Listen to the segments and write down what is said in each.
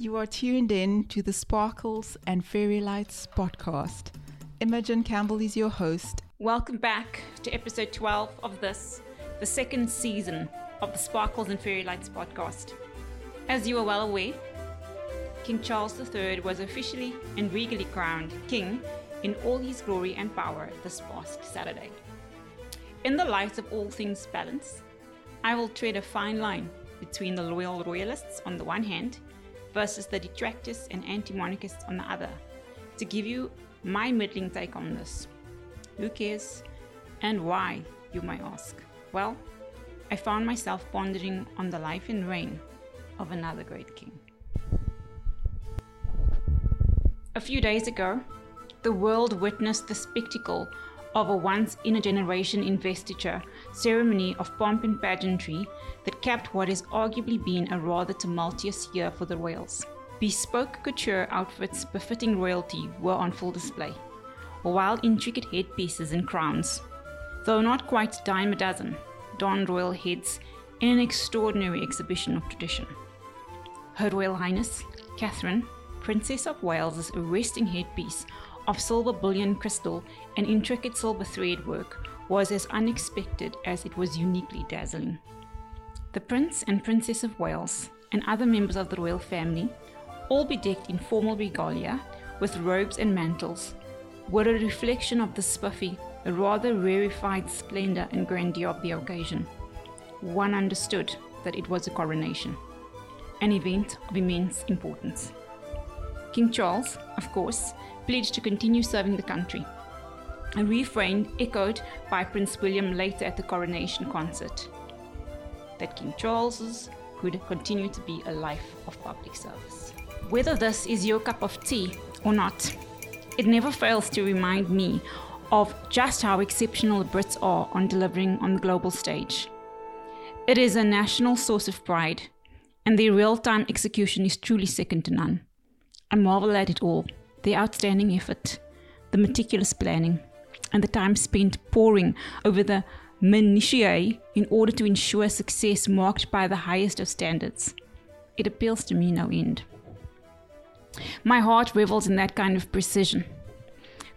You are tuned in to the Sparkles and Fairy Lights podcast. Imogen Campbell is your host. Welcome back to episode 12 of this, the second season of the Sparkles and Fairy Lights podcast. As you are well aware, King Charles III was officially and regally crowned king in all his glory and power this past Saturday. In the light of all things balance, I will tread a fine line between the loyal royalists on the one hand versus the detractors and anti monarchists on the other to give you my middling take on this. Who cares? And why, you may ask? Well, I found myself pondering on the life and reign of another great king. A few days ago, the world witnessed the spectacle of a once in a generation investiture ceremony of pomp and pageantry that capped what has arguably been a rather tumultuous year for the royals. Bespoke couture outfits befitting royalty were on full display, while intricate headpieces and crowns, though not quite dime a dozen, donned royal heads in an extraordinary exhibition of tradition. Her Royal Highness, Catherine, Princess of Wales's arresting headpiece of silver bullion crystal and intricate silver thread work was as unexpected as it was uniquely dazzling. The Prince and Princess of Wales and other members of the royal family, all bedecked in formal regalia with robes and mantles, were a reflection of the spiffy, rather rarefied splendor and grandeur of the occasion. One understood that it was a coronation, an event of immense importance. King Charles, of course, pledged to continue serving the country. A refrain echoed by Prince William later at the coronation concert that King Charles's would continue to be a life of public service. Whether this is your cup of tea or not, it never fails to remind me of just how exceptional the Brits are on delivering on the global stage. It is a national source of pride, and their real time execution is truly second to none. I marvel at it all the outstanding effort, the meticulous planning, and the time spent poring over the minutiae in order to ensure success marked by the highest of standards. It appeals to me no end. My heart revels in that kind of precision.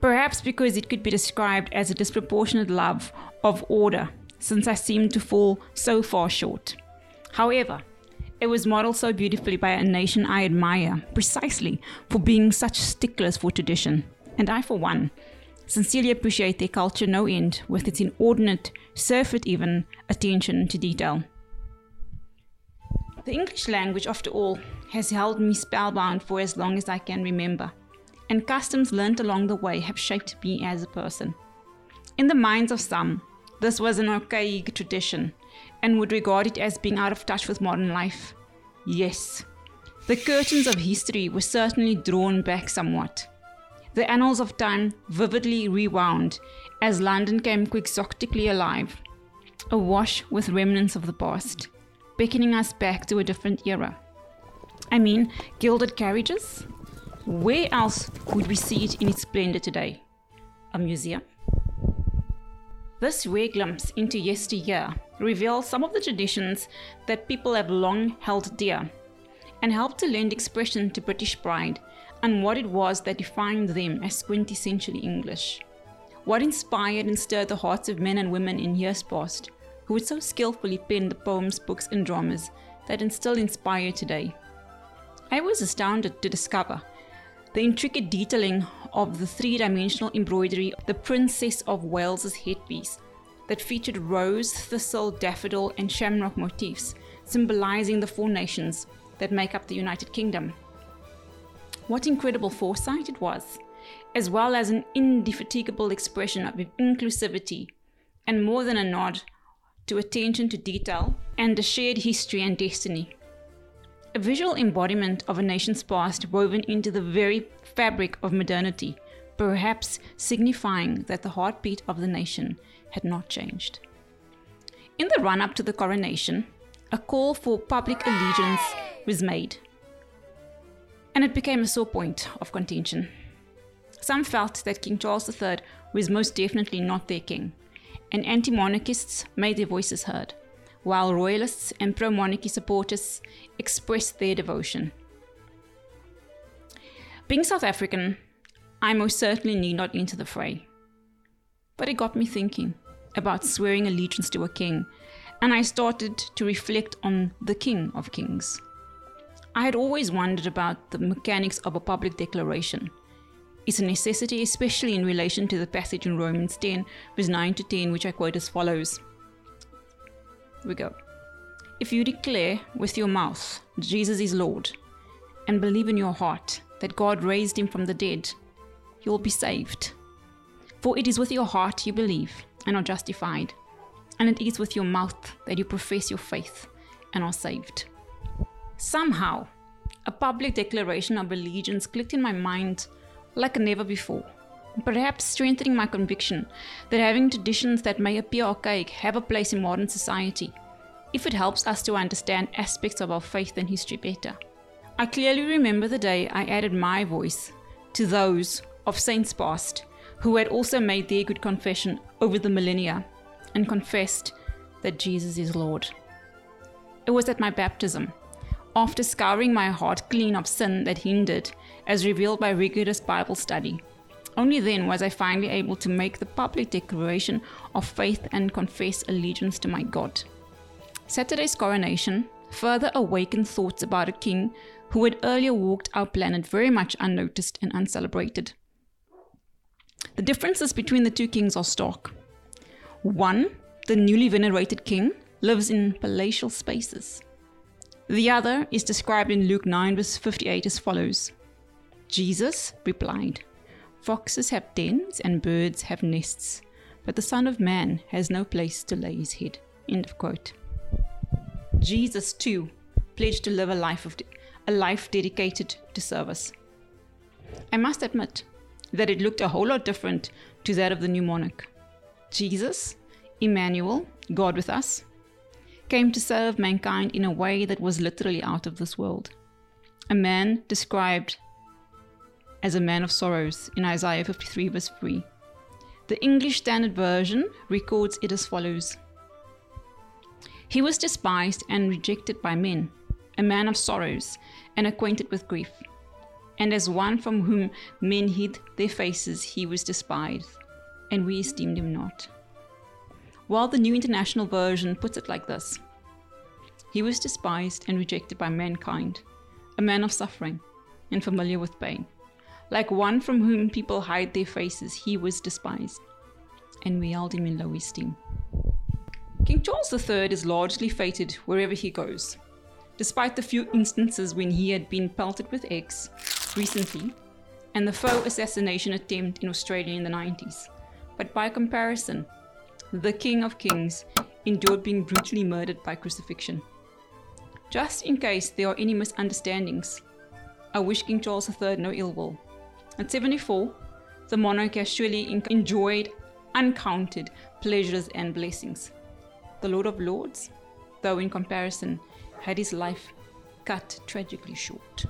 Perhaps because it could be described as a disproportionate love of order, since I seem to fall so far short. However, it was modeled so beautifully by a nation I admire, precisely for being such sticklers for tradition. And I, for one, sincerely appreciate their culture no end, with its inordinate, surfeit even, attention to detail. The English language, after all, has held me spellbound for as long as I can remember, and customs learnt along the way have shaped me as a person. In the minds of some, this was an archaic tradition, and would regard it as being out of touch with modern life. Yes, the curtains of history were certainly drawn back somewhat. The annals of time vividly rewound as London came quixotically alive, awash with remnants of the past, beckoning us back to a different era. I mean, gilded carriages? Where else would we see it in its splendor today? A museum? This rare glimpse into yesteryear reveals some of the traditions that people have long held dear and helped to lend expression to British pride and what it was that defined them as quintessentially English. What inspired and stirred the hearts of men and women in years past who would so skillfully pen the poems, books, and dramas that still inspire today. I was astounded to discover the intricate detailing of the three dimensional embroidery of the Princess of Wales's headpiece that featured rose, thistle, daffodil, and shamrock motifs, symbolizing the four nations that make up the United Kingdom. What incredible foresight it was, as well as an indefatigable expression of inclusivity, and more than a nod to attention to detail and a shared history and destiny a visual embodiment of a nation's past woven into the very fabric of modernity, perhaps signifying that the heartbeat of the nation had not changed. In the run up to the coronation, a call for public allegiance was made, and it became a sore point of contention. Some felt that King Charles III was most definitely not their king, and anti monarchists made their voices heard while royalists and pro monarchy supporters expressed their devotion. Being South African, I most certainly need not enter the fray. But it got me thinking about swearing allegiance to a king, and I started to reflect on the King of Kings. I had always wondered about the mechanics of a public declaration. It's a necessity, especially in relation to the passage in Romans 10, verse 9 to 10, which I quote as follows. We go. If you declare with your mouth Jesus is Lord and believe in your heart that God raised him from the dead, you will be saved. For it is with your heart you believe and are justified, and it is with your mouth that you profess your faith and are saved. Somehow, a public declaration of allegiance clicked in my mind like never before, perhaps strengthening my conviction that having traditions that may appear archaic have a place in modern society if it helps us to understand aspects of our faith and history better. I clearly remember the day I added my voice to those of saints past who had also made their good confession over the millennia and confessed that Jesus is Lord. It was at my baptism, after scouring my heart clean of sin that hindered, as revealed by rigorous Bible study. Only then was I finally able to make the public declaration of faith and confess allegiance to my God. Saturday's coronation further awakened thoughts about a king who had earlier walked our planet very much unnoticed and uncelebrated. The differences between the two kings are stark. One, the newly venerated king, lives in palatial spaces. The other is described in Luke 9, verse 58 as follows Jesus replied, Foxes have dens and birds have nests, but the Son of Man has no place to lay his head. End of quote. Jesus too pledged to live a life of a life dedicated to service. I must admit that it looked a whole lot different to that of the new monarch. Jesus, Emmanuel, God with us, came to serve mankind in a way that was literally out of this world. A man described as a man of sorrows in Isaiah 53, verse 3. The English Standard Version records it as follows he was despised and rejected by men, a man of sorrows and acquainted with grief. And as one from whom men hid their faces, he was despised, and we esteemed him not. While the New International Version puts it like this He was despised and rejected by mankind, a man of suffering and familiar with pain. Like one from whom people hide their faces, he was despised, and we held him in low esteem. King Charles III is largely feted wherever he goes, despite the few instances when he had been pelted with eggs recently and the faux assassination attempt in Australia in the 90s. But by comparison, the King of Kings endured being brutally murdered by crucifixion. Just in case there are any misunderstandings, I wish King Charles III no ill will. At 74, the monarch has surely enjoyed uncounted pleasures and blessings the Lord of Lords, though in comparison, had his life cut tragically short.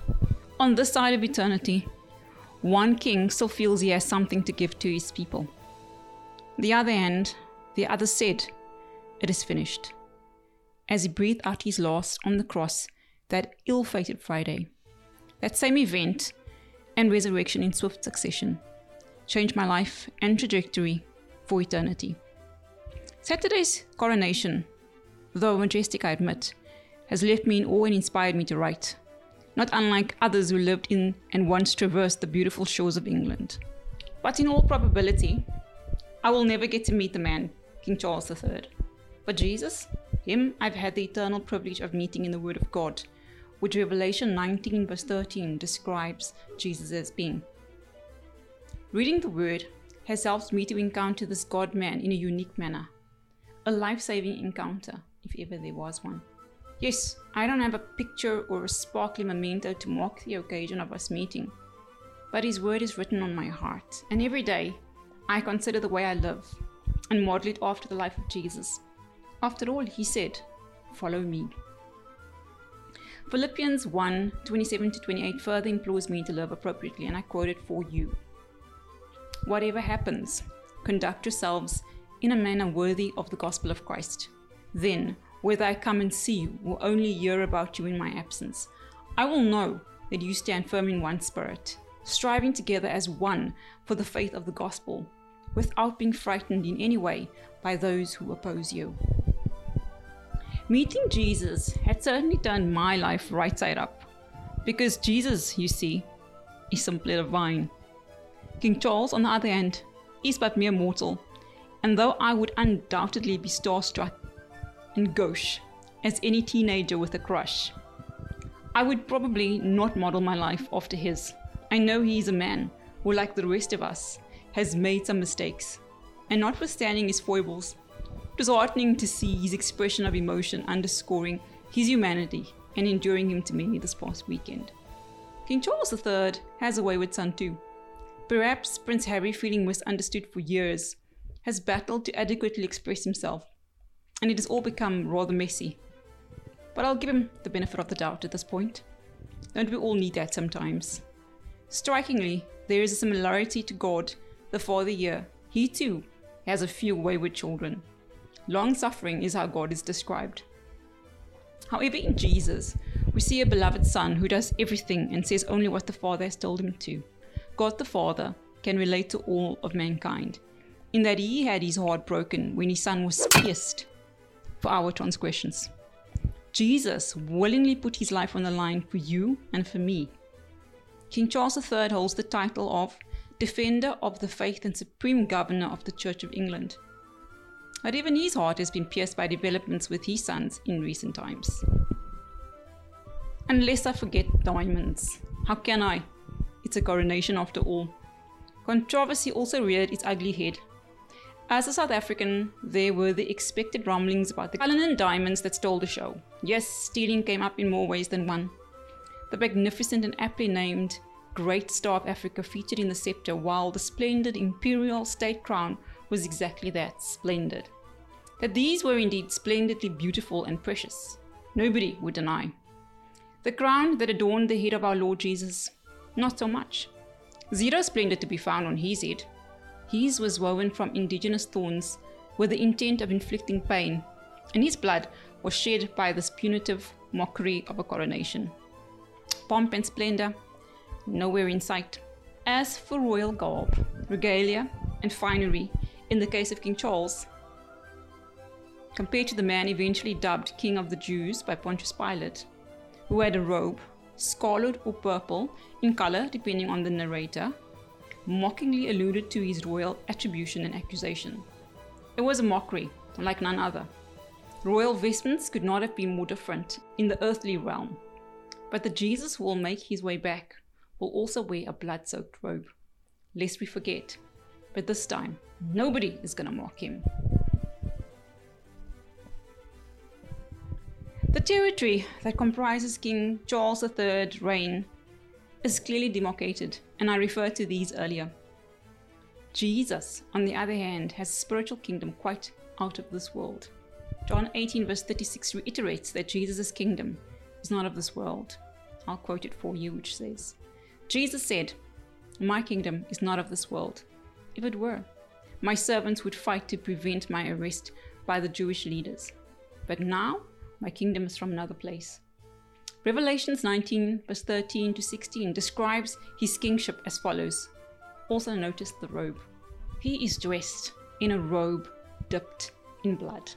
On this side of eternity, one king still feels he has something to give to his people. The other hand, the other said, It is finished. As he breathed out his last on the cross that ill fated Friday. That same event and resurrection in swift succession changed my life and trajectory for eternity. Saturday's coronation, though majestic, I admit, has left me in awe and inspired me to write, not unlike others who lived in and once traversed the beautiful shores of England. But in all probability, I will never get to meet the man, King Charles III. But Jesus, him I've had the eternal privilege of meeting in the Word of God, which Revelation 19, verse 13 describes Jesus as being. Reading the Word has helped me to encounter this God man in a unique manner a life saving encounter, if ever there was one. Yes, I don't have a picture or a sparkly memento to mark the occasion of us meeting, but His word is written on my heart, and every day I consider the way I live and model it after the life of Jesus. After all, He said, Follow me. Philippians 1 27 to 28 further implores me to live appropriately, and I quote it for you. Whatever happens, conduct yourselves in a manner worthy of the gospel of Christ. Then, whether I come and see you or only hear about you in my absence, I will know that you stand firm in one spirit, striving together as one for the faith of the gospel, without being frightened in any way by those who oppose you. Meeting Jesus had certainly turned my life right side up, because Jesus, you see, is simply divine. King Charles, on the other hand, is but mere mortal, and though I would undoubtedly be starstruck and gauche as any teenager with a crush, I would probably not model my life after his. I know he is a man who, like the rest of us, has made some mistakes. And notwithstanding his foibles, was heartening to see his expression of emotion underscoring his humanity and enduring him to me this past weekend. King Charles III has a wayward son too. Perhaps Prince Harry, feeling misunderstood for years, has battled to adequately express himself, and it has all become rather messy but I'll give him the benefit of the doubt at this point. Don't we all need that sometimes? Strikingly, there is a similarity to God, the Father here. He too has a few wayward children. Long suffering is how God is described. However, in Jesus, we see a beloved Son who does everything and says only what the Father has told him to. God the Father can relate to all of mankind, in that he had his heart broken when his Son was pierced for our transgressions. Jesus willingly put his life on the line for you and for me. King Charles III holds the title of Defender of the Faith and Supreme Governor of the Church of England. But even his heart has been pierced by developments with his sons in recent times. Unless I forget diamonds. How can I? It's a coronation after all. Controversy also reared its ugly head as a South African, there were the expected rumblings about the Cullinan diamonds that stole the show. Yes, stealing came up in more ways than one. The magnificent and aptly named Great Star of Africa featured in the scepter, while the splendid imperial state crown was exactly that splendid. That these were indeed splendidly beautiful and precious, nobody would deny. The crown that adorned the head of our Lord Jesus, not so much. Zero splendor to be found on his head, his was woven from indigenous thorns with the intent of inflicting pain, and his blood was shed by this punitive mockery of a coronation. Pomp and splendor, nowhere in sight. As for royal garb, regalia, and finery, in the case of King Charles, compared to the man eventually dubbed King of the Jews by Pontius Pilate, who had a robe, scarlet or purple in color depending on the narrator, mockingly alluded to his royal attribution and accusation. It was a mockery, like none other. Royal vestments could not have been more different in the earthly realm. But the Jesus who will make his way back will also wear a blood soaked robe. Lest we forget. But this time, nobody is going to mock him. The territory that comprises King Charles III's reign is clearly demarcated, and I referred to these earlier. Jesus, on the other hand, has a spiritual kingdom quite out of this world. John 18, verse 36 reiterates that Jesus' kingdom is not of this world. I'll quote it for you, which says, Jesus said, My kingdom is not of this world. If it were, my servants would fight to prevent my arrest by the Jewish leaders. But now, my kingdom is from another place. Revelations 19, verse 13 to 16 describes his kingship as follows. Also, notice the robe. He is dressed in a robe dipped in blood.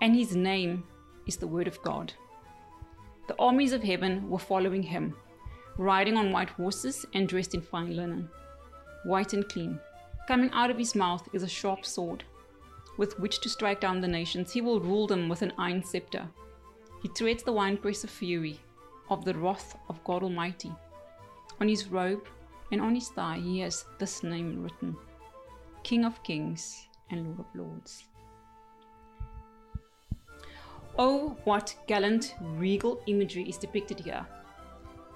And his name is the Word of God. The armies of heaven were following him, riding on white horses and dressed in fine linen, white and clean. Coming out of his mouth is a sharp sword, with which to strike down the nations. He will rule them with an iron scepter. He treads the winepress of fury, of the wrath of God Almighty. On his robe and on his thigh he has this name written King of Kings and Lord of Lords. Oh, what gallant, regal imagery is depicted here.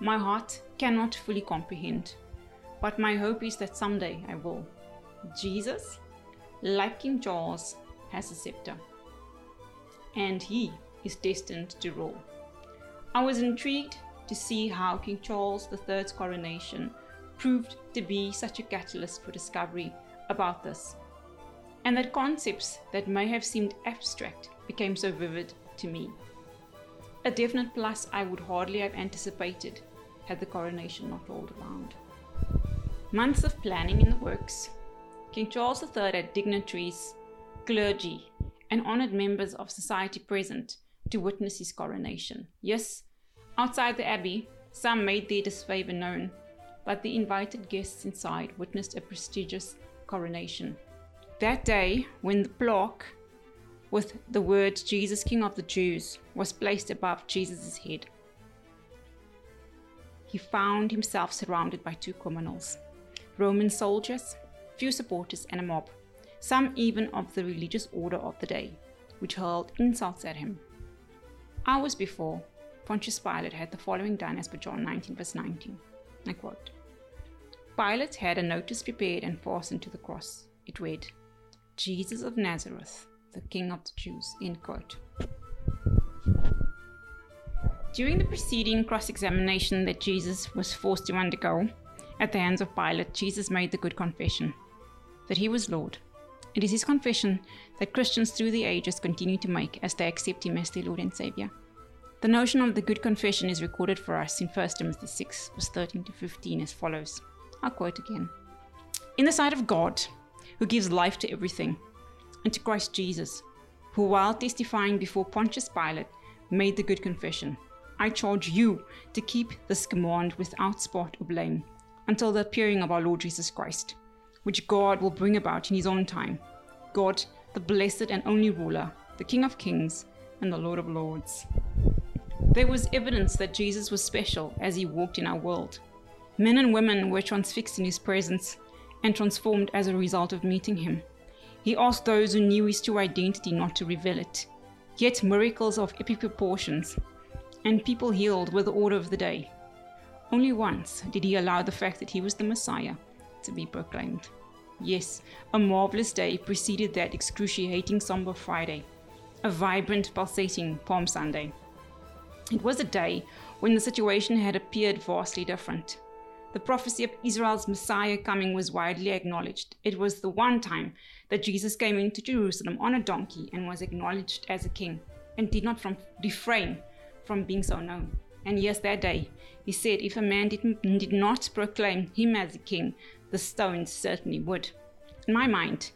My heart cannot fully comprehend, but my hope is that someday I will. Jesus, like King Charles, has a scepter, and he is destined to rule. I was intrigued to see how King Charles III's coronation proved to be such a catalyst for discovery about this, and that concepts that may have seemed abstract became so vivid to me. A definite plus I would hardly have anticipated had the coronation not rolled around. Months of planning in the works, King Charles III had dignitaries, clergy, and honored members of society present to witness his coronation. Yes, outside the abbey, some made their disfavor known, but the invited guests inside witnessed a prestigious coronation. That day, when the plaque with the word Jesus, King of the Jews, was placed above Jesus' head, he found himself surrounded by two criminals Roman soldiers, few supporters, and a mob, some even of the religious order of the day, which hurled insults at him. Hours before, Pontius Pilate had the following done as per John 19, verse 19. I quote Pilate had a notice prepared and fastened to the cross. It read, Jesus of Nazareth, the King of the Jews. End quote. During the preceding cross examination that Jesus was forced to undergo at the hands of Pilate, Jesus made the good confession that he was Lord. It is his confession that Christians through the ages continue to make as they accept him as their Lord and Savior. The notion of the good confession is recorded for us in 1 Timothy 6, verse 13 to 15, as follows. I'll quote again. In the sight of God, who gives life to everything, and to Christ Jesus, who, while testifying before Pontius Pilate, made the good confession I charge you to keep this command without spot or blame until the appearing of our Lord Jesus Christ, which God will bring about in his own time. God, the blessed and only ruler, the King of kings, and the Lord of lords. There was evidence that Jesus was special as he walked in our world. Men and women were transfixed in his presence and transformed as a result of meeting him. He asked those who knew his true identity not to reveal it. Yet miracles of epic proportions and people healed were the order of the day. Only once did he allow the fact that he was the Messiah to be proclaimed. Yes, a marvelous day preceded that excruciating somber Friday, a vibrant, pulsating Palm Sunday. It was a day when the situation had appeared vastly different. The prophecy of Israel's Messiah coming was widely acknowledged. It was the one time that Jesus came into Jerusalem on a donkey and was acknowledged as a king, and did not from, refrain from being so known. And yes, that day, he said, if a man did, did not proclaim him as a king, the stones certainly would. In my mind,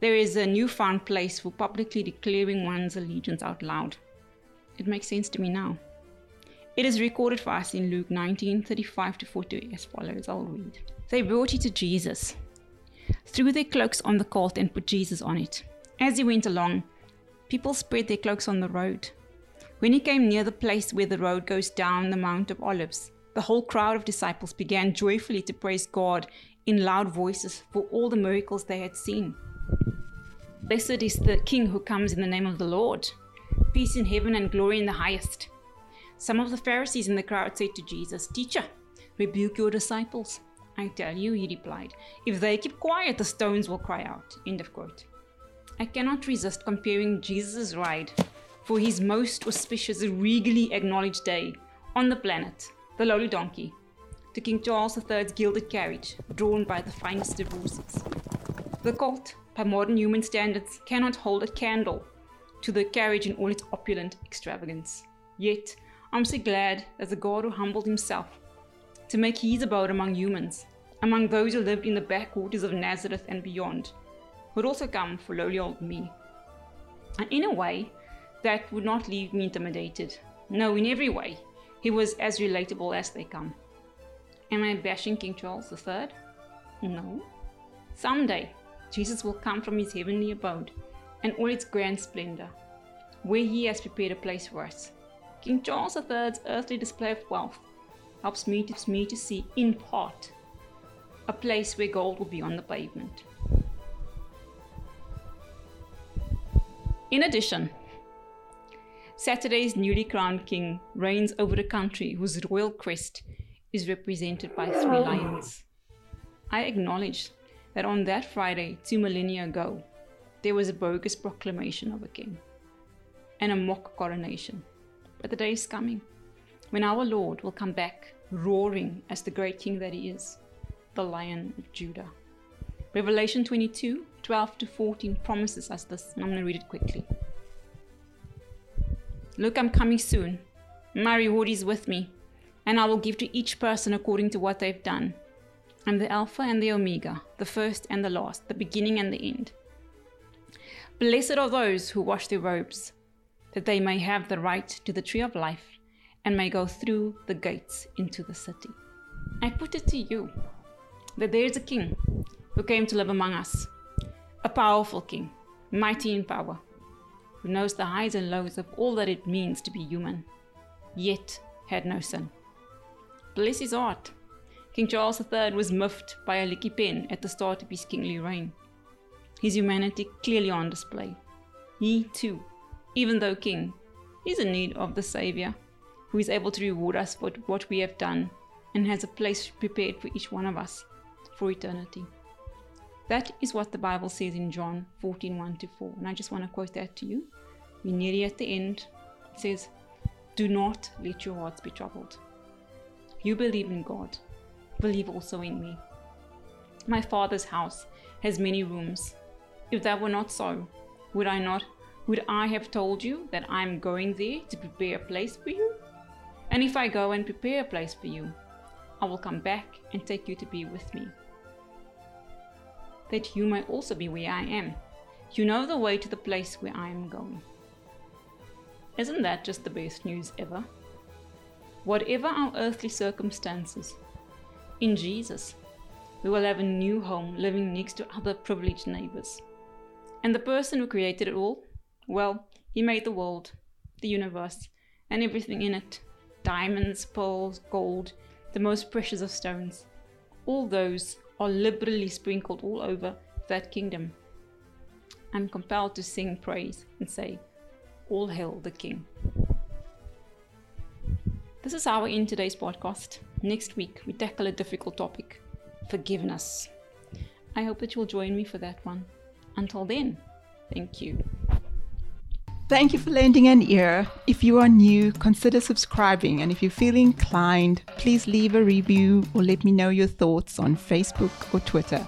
there is a newfound place for publicly declaring one's allegiance out loud. It makes sense to me now. It is recorded for us in Luke 19 35 to 40 as follows. I'll read. They brought it to Jesus, threw their cloaks on the colt, and put Jesus on it. As he went along, people spread their cloaks on the road. When he came near the place where the road goes down the Mount of Olives, the whole crowd of disciples began joyfully to praise God in loud voices for all the miracles they had seen. Blessed is the King who comes in the name of the Lord. Peace in heaven and glory in the highest. Some of the Pharisees in the crowd said to Jesus, Teacher, rebuke your disciples. I tell you, he replied, if they keep quiet, the stones will cry out. End of quote. I cannot resist comparing Jesus' ride for his most auspicious, regally acknowledged day on the planet, the lowly donkey, to King Charles III's gilded carriage, drawn by the finest of horses. The colt, by modern human standards, cannot hold a candle to the carriage in all its opulent extravagance. Yet, I'm so glad that the God who humbled himself to make his abode among humans, among those who lived in the backwaters of Nazareth and beyond, would also come for lowly old me. And in a way, that would not leave me intimidated. No, in every way, he was as relatable as they come. Am I bashing King Charles III? No. Someday, Jesus will come from his heavenly abode and all its grand splendor, where he has prepared a place for us King Charles III's earthly display of wealth helps me to, me to see, in part, a place where gold will be on the pavement. In addition, Saturday's newly crowned king reigns over a country whose royal crest is represented by three oh. lions. I acknowledge that on that Friday, two millennia ago, there was a bogus proclamation of a king and a mock coronation. But the day is coming when our Lord will come back roaring as the great king that he is, the Lion of Judah. Revelation 22 12 to 14 promises us this, and I'm going to read it quickly. Look, I'm coming soon. My reward is with me, and I will give to each person according to what they've done. I'm the Alpha and the Omega, the first and the last, the beginning and the end. Blessed are those who wash their robes, that they may have the right to the tree of life and may go through the gates into the city. I put it to you that there is a king who came to live among us, a powerful king, mighty in power, who knows the highs and lows of all that it means to be human, yet had no sin. Bless his heart. King Charles III was miffed by a licky pen at the start of his kingly reign. His humanity clearly on display. He, too, even though king, is in need of the Saviour, who is able to reward us for what we have done and has a place prepared for each one of us for eternity. That is what the Bible says in John 14 1 to 4. And I just want to quote that to you. We're nearly at the end. It says, Do not let your hearts be troubled. You believe in God, believe also in me. My Father's house has many rooms. If that were not so, would I not would I have told you that I am going there to prepare a place for you? And if I go and prepare a place for you, I will come back and take you to be with me that you may also be where I am. You know the way to the place where I am going. Isn't that just the best news ever? Whatever our earthly circumstances, in Jesus, we will have a new home living next to other privileged neighbors. And the person who created it all, well, he made the world, the universe, and everything in it diamonds, pearls, gold, the most precious of stones. All those are liberally sprinkled all over that kingdom. I'm compelled to sing praise and say, All hail the King. This is our in today's podcast. Next week, we tackle a difficult topic forgiveness. I hope that you'll join me for that one. Until then, thank you. Thank you for lending an ear. If you are new, consider subscribing. And if you feel inclined, please leave a review or let me know your thoughts on Facebook or Twitter.